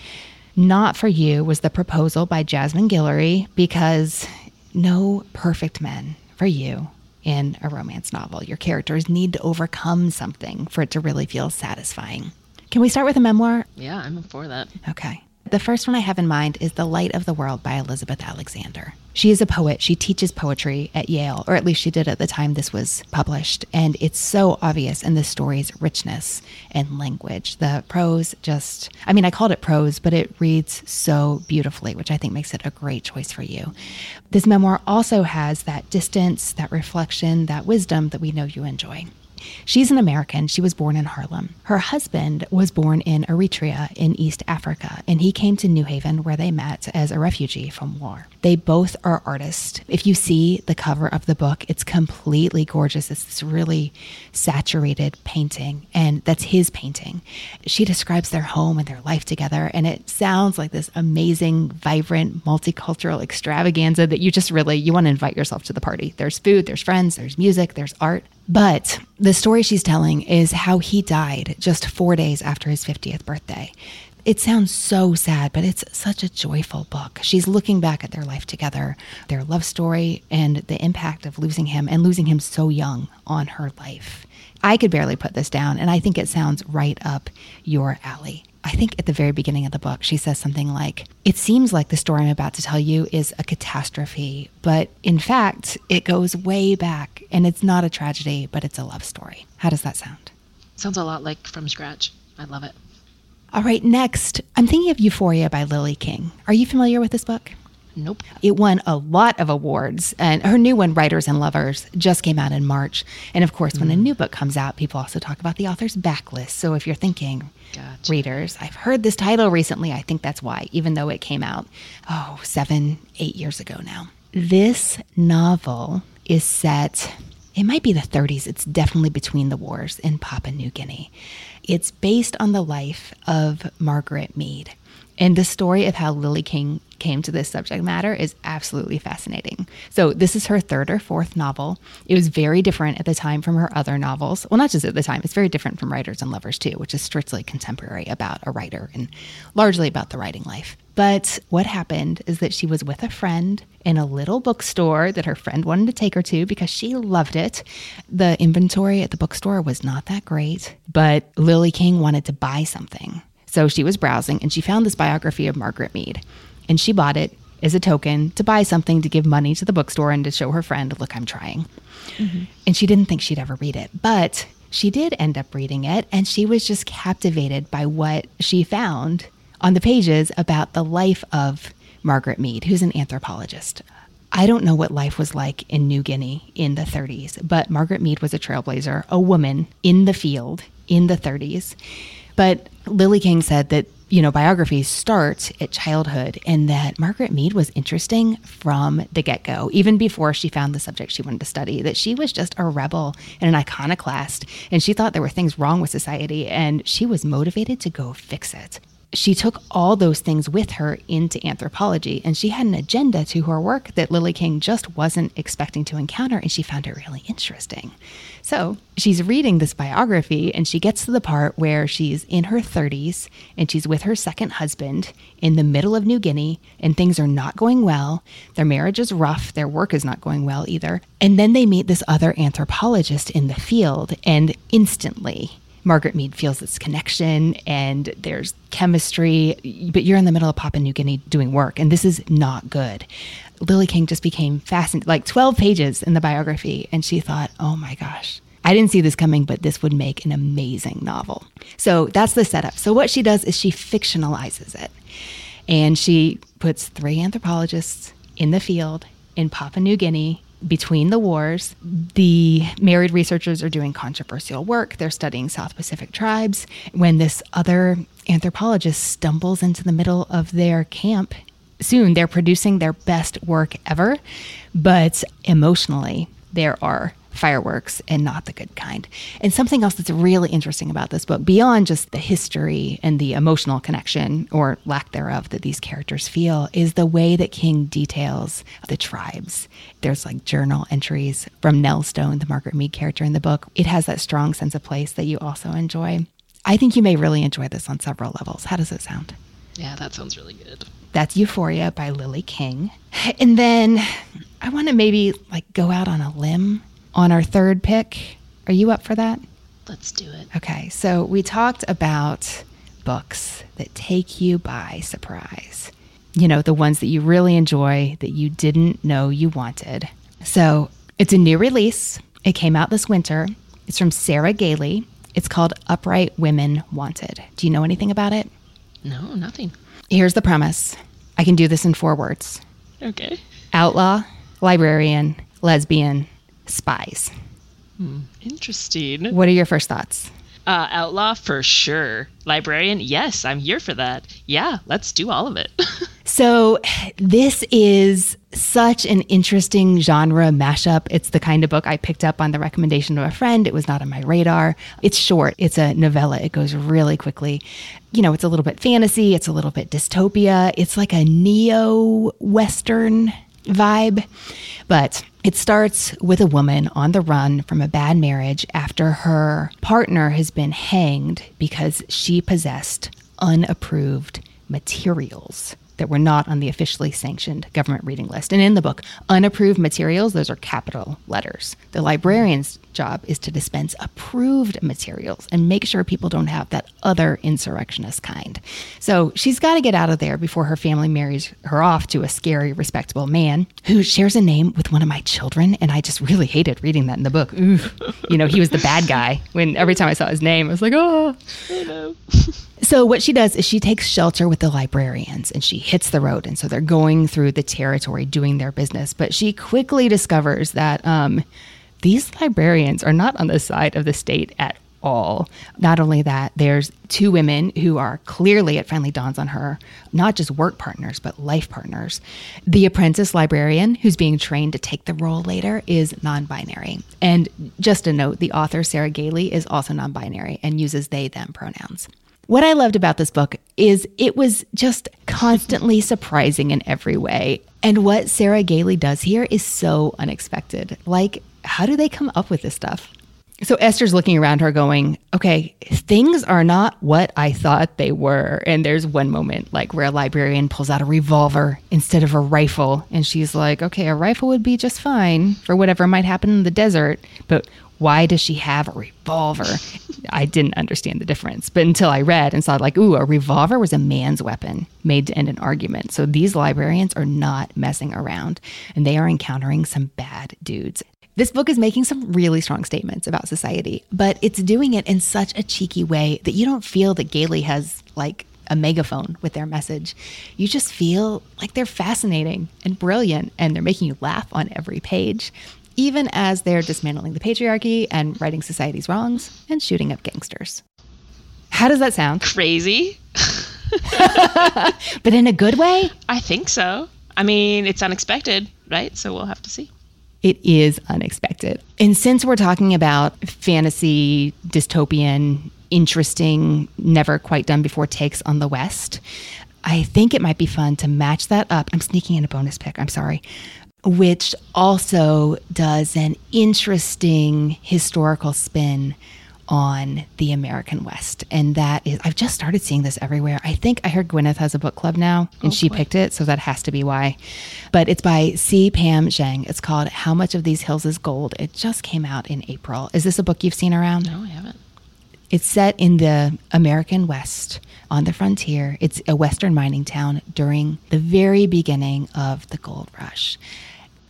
Not for you was The Proposal by Jasmine Guillory because no perfect men for you in a romance novel. Your characters need to overcome something for it to really feel satisfying. Can we start with a memoir? Yeah, I'm for that. Okay. The first one I have in mind is The Light of the World by Elizabeth Alexander. She is a poet. She teaches poetry at Yale, or at least she did at the time this was published. And it's so obvious in the story's richness and language. The prose just, I mean, I called it prose, but it reads so beautifully, which I think makes it a great choice for you. This memoir also has that distance, that reflection, that wisdom that we know you enjoy. She's an American. She was born in Harlem. Her husband was born in Eritrea in East Africa, and he came to New Haven where they met as a refugee from war. They both are artists. If you see the cover of the book, it's completely gorgeous. It's this really saturated painting, and that's his painting. She describes their home and their life together, and it sounds like this amazing, vibrant, multicultural extravaganza that you just really you want to invite yourself to the party. There's food, there's friends, there's music, there's art. But the story she's telling is how he died just four days after his 50th birthday. It sounds so sad, but it's such a joyful book. She's looking back at their life together, their love story, and the impact of losing him and losing him so young on her life. I could barely put this down, and I think it sounds right up your alley. I think at the very beginning of the book, she says something like, It seems like the story I'm about to tell you is a catastrophe, but in fact, it goes way back and it's not a tragedy, but it's a love story. How does that sound? Sounds a lot like From Scratch. I love it. All right, next, I'm thinking of Euphoria by Lily King. Are you familiar with this book? Nope. It won a lot of awards, and her new one, Writers and Lovers, just came out in March. And of course, mm. when a mm. new book comes out, people also talk about the author's backlist. So if you're thinking, gotcha. readers, I've heard this title recently, I think that's why, even though it came out, oh, seven, eight years ago now. This novel is set, it might be the 30s, it's definitely between the wars in Papua New Guinea. It's based on the life of Margaret Mead. And the story of how Lily King came to this subject matter is absolutely fascinating. So, this is her third or fourth novel. It was very different at the time from her other novels. Well, not just at the time, it's very different from Writers and Lovers, too, which is strictly contemporary about a writer and largely about the writing life. But what happened is that she was with a friend in a little bookstore that her friend wanted to take her to because she loved it. The inventory at the bookstore was not that great, but Lily King wanted to buy something. So she was browsing and she found this biography of Margaret Mead and she bought it as a token to buy something to give money to the bookstore and to show her friend, look, I'm trying. Mm-hmm. And she didn't think she'd ever read it, but she did end up reading it and she was just captivated by what she found on the pages about the life of Margaret Mead, who's an anthropologist. I don't know what life was like in New Guinea in the 30s, but Margaret Mead was a trailblazer, a woman in the field in the 30s. But Lily King said that you know, biographies start at childhood and that Margaret Mead was interesting from the get go, even before she found the subject she wanted to study, that she was just a rebel and an iconoclast. And she thought there were things wrong with society and she was motivated to go fix it. She took all those things with her into anthropology and she had an agenda to her work that Lily King just wasn't expecting to encounter and she found it really interesting. So she's reading this biography and she gets to the part where she's in her 30s and she's with her second husband in the middle of New Guinea and things are not going well. Their marriage is rough, their work is not going well either. And then they meet this other anthropologist in the field and instantly Margaret Mead feels this connection and there's chemistry, but you're in the middle of Papua New Guinea doing work, and this is not good. Lily King just became fascinated, like 12 pages in the biography, and she thought, oh my gosh. I didn't see this coming, but this would make an amazing novel. So that's the setup. So, what she does is she fictionalizes it. And she puts three anthropologists in the field in Papua New Guinea between the wars, the married researchers are doing controversial work. They're studying South Pacific tribes. When this other anthropologist stumbles into the middle of their camp, soon they're producing their best work ever, but emotionally, there are fireworks and not the good kind. And something else that's really interesting about this book, beyond just the history and the emotional connection or lack thereof that these characters feel, is the way that King details the tribes. There's like journal entries from Nell Stone, the Margaret Mead character in the book. It has that strong sense of place that you also enjoy. I think you may really enjoy this on several levels. How does it sound? Yeah, that sounds really good. That's Euphoria by Lily King. And then I want to maybe like go out on a limb on our third pick. Are you up for that? Let's do it. Okay, so we talked about books that take you by surprise. You know, the ones that you really enjoy that you didn't know you wanted. So it's a new release. It came out this winter. It's from Sarah Gailey. It's called Upright Women Wanted. Do you know anything about it? No, nothing. Here's the premise I can do this in four words Okay. outlaw, librarian, lesbian, spies. Interesting. What are your first thoughts? Uh, outlaw for sure. Librarian, yes, I'm here for that. Yeah, let's do all of it. So, this is such an interesting genre mashup. It's the kind of book I picked up on the recommendation of a friend. It was not on my radar. It's short, it's a novella, it goes really quickly. You know, it's a little bit fantasy, it's a little bit dystopia, it's like a neo Western vibe. But it starts with a woman on the run from a bad marriage after her partner has been hanged because she possessed unapproved materials that were not on the officially sanctioned government reading list. And in the book, unapproved materials, those are capital letters. The librarian's job is to dispense approved materials and make sure people don't have that other insurrectionist kind. So she's got to get out of there before her family marries her off to a scary, respectable man who shares a name with one of my children. And I just really hated reading that in the book. Ooh. You know, he was the bad guy. When every time I saw his name, I was like, oh. So what she does is she takes shelter with the librarians and she hits the road. And so they're going through the territory doing their business. But she quickly discovers that um, these librarians are not on the side of the state at all. Not only that, there's two women who are clearly, it finally dawns on her, not just work partners, but life partners. The apprentice librarian who's being trained to take the role later is non binary. And just a note, the author, Sarah Gailey, is also non binary and uses they, them pronouns. What I loved about this book is it was just constantly surprising in every way. And what Sarah Gailey does here is so unexpected. Like, how do they come up with this stuff? So Esther's looking around her going, okay, things are not what I thought they were. And there's one moment like where a librarian pulls out a revolver instead of a rifle. And she's like, okay, a rifle would be just fine for whatever might happen in the desert. But why does she have a revolver? I didn't understand the difference. But until I read and saw, like, ooh, a revolver was a man's weapon made to end an argument. So these librarians are not messing around and they are encountering some bad dudes. This book is making some really strong statements about society, but it's doing it in such a cheeky way that you don't feel that Gailey has like a megaphone with their message. You just feel like they're fascinating and brilliant and they're making you laugh on every page, even as they're dismantling the patriarchy and righting society's wrongs and shooting up gangsters. How does that sound? Crazy. But in a good way? I think so. I mean, it's unexpected, right? So we'll have to see. It is unexpected. And since we're talking about fantasy, dystopian, interesting, never quite done before takes on the West. I think it might be fun to match that up. I'm sneaking in a bonus pick, I'm sorry, which also does an interesting historical spin on the American West. And that is, I've just started seeing this everywhere. I think I heard Gwyneth has a book club now and oh, she boy. picked it. So that has to be why. But it's by C. Pam Zhang. It's called How Much of These Hills is Gold. It just came out in April. Is this a book you've seen around? No, I haven't. It's set in the American West on the frontier. It's a Western mining town during the very beginning of the gold rush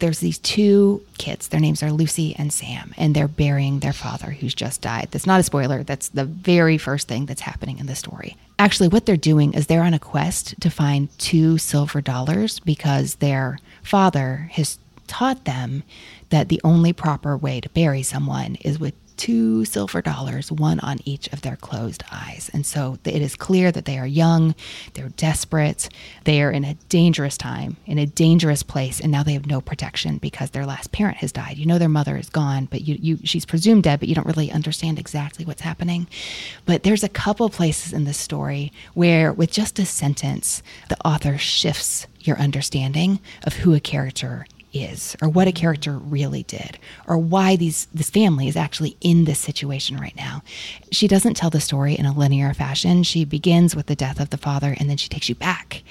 there's these two kids. Their names are Lucy and Sam, and they're burying their father who's just died. That's not a spoiler. That's the very first thing that's happening in the story. Actually, what they're doing is they're on a quest to find two silver dollars because their father has taught them that the only proper way to bury someone is with two silver dollars, one on each of their closed eyes. And so it is clear that they are young, they're desperate, they are in a dangerous time, in a dangerous place, and now they have no protection because their last parent has died. You know their mother is gone, but you, you she's presumed dead, but you don't really understand exactly what's happening. But there's a couple places in this story where with just a sentence, the author shifts your understanding of who a character is or what a character really did or why these this family is actually in this situation right now. She doesn't tell the story in a linear fashion. She begins with the death of the father and then she takes you back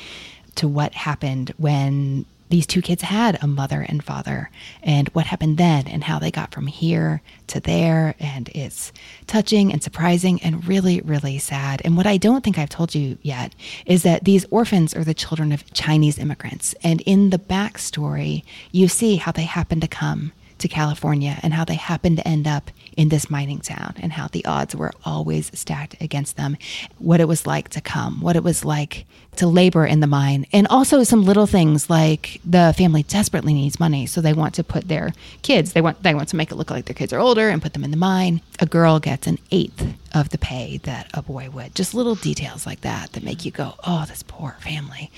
to what happened when these two kids had a mother and father and what happened then and how they got from here to there. And it's touching and surprising and really, really sad. And what I don't think I've told you yet is that these orphans are the children of Chinese immigrants. And in the backstory, you see how they happen to come to California and how they happened to end up in this mining town and how the odds were always stacked against them, what it was like to come, what it was like to labor in the mine, and also some little things like the family desperately needs money, so they want to put their kids, they want they want to make it look like their kids are older and put them in the mine. A girl gets an eighth of the pay that a boy would. Just little details like that that make you go, "Oh, this poor family."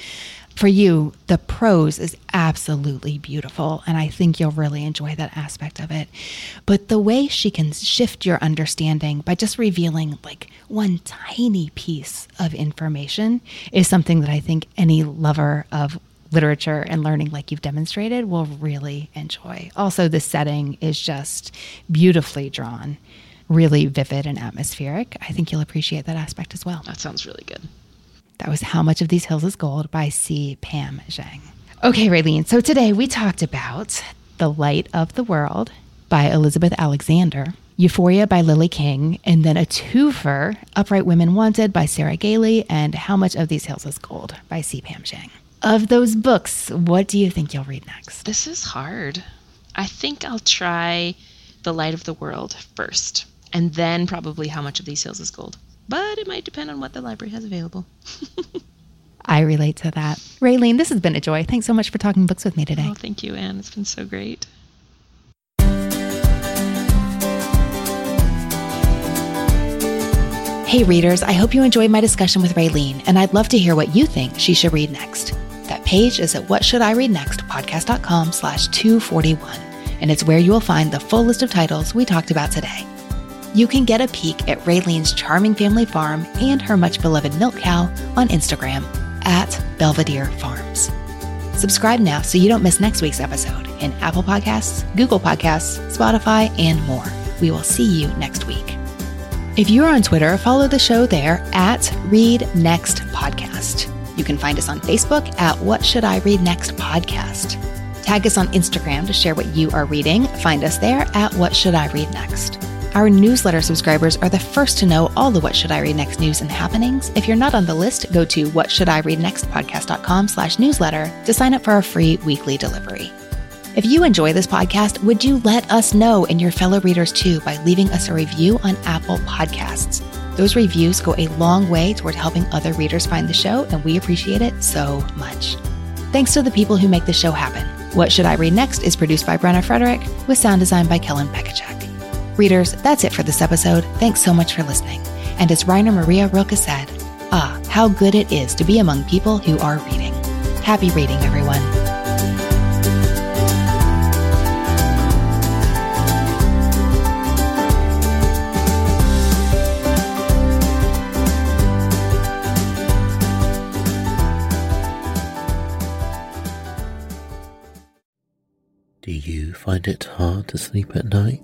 For you, the prose is absolutely beautiful, and I think you'll really enjoy that aspect of it. But the way she can shift your understanding by just revealing like one tiny piece of information is something that I think any lover of literature and learning like you've demonstrated will really enjoy. Also, the setting is just beautifully drawn, really vivid and atmospheric. I think you'll appreciate that aspect as well. That sounds really good. That was How Much of These Hills is Gold by C. Pam Zhang. Okay, Raelene, so today we talked about The Light of the World by Elizabeth Alexander, Euphoria by Lily King, and then a twofer, Upright Women Wanted by Sarah Gailey, and How Much of These Hills is Gold by C. Pam Zhang. Of those books, what do you think you'll read next? This is hard. I think I'll try The Light of the World first, and then probably How Much of These Hills is Gold but it might depend on what the library has available. I relate to that. Raelene, this has been a joy. Thanks so much for talking books with me today. Oh, thank you, Anne. It's been so great. Hey, readers, I hope you enjoyed my discussion with Raelene, and I'd love to hear what you think she should read next. That page is at What Should I Read Next podcast.com slash 241, and it's where you will find the full list of titles we talked about today you can get a peek at Raelene's charming family farm and her much beloved milk cow on Instagram at Belvedere Farms. Subscribe now so you don't miss next week's episode in Apple Podcasts, Google Podcasts, Spotify, and more. We will see you next week. If you're on Twitter, follow the show there at Read Next Podcast. You can find us on Facebook at What Should I Read Next Podcast. Tag us on Instagram to share what you are reading. Find us there at What Should I Read Next. Our newsletter subscribers are the first to know all the What Should I Read Next news and happenings. If you're not on the list, go to whatshouldireadnextpodcast.com slash newsletter to sign up for our free weekly delivery. If you enjoy this podcast, would you let us know and your fellow readers too by leaving us a review on Apple Podcasts? Those reviews go a long way toward helping other readers find the show, and we appreciate it so much. Thanks to the people who make the show happen. What Should I Read Next is produced by Brenna Frederick with sound design by Kellen Pekacek. Readers, that's it for this episode. Thanks so much for listening. And as Rainer Maria Rilke said, ah, how good it is to be among people who are reading. Happy reading, everyone. Do you find it hard to sleep at night?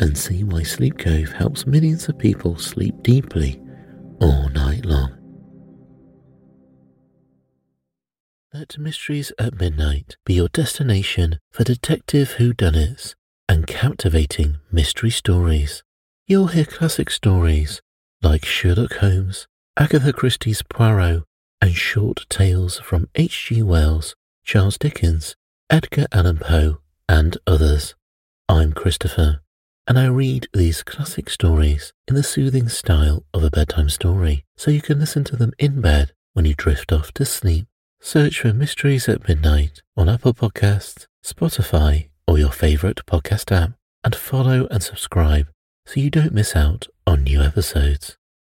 and see why Sleep Cove helps millions of people sleep deeply all night long. Let Mysteries at Midnight be your destination for detective whodunits and captivating mystery stories. You'll hear classic stories like Sherlock Holmes, Agatha Christie's Poirot, and short tales from H.G. Wells, Charles Dickens, Edgar Allan Poe, and others. I'm Christopher, and I read these classic stories in the soothing style of a bedtime story, so you can listen to them in bed when you drift off to sleep. Search for Mysteries at Midnight on Apple Podcasts, Spotify, or your favorite podcast app, and follow and subscribe so you don't miss out on new episodes.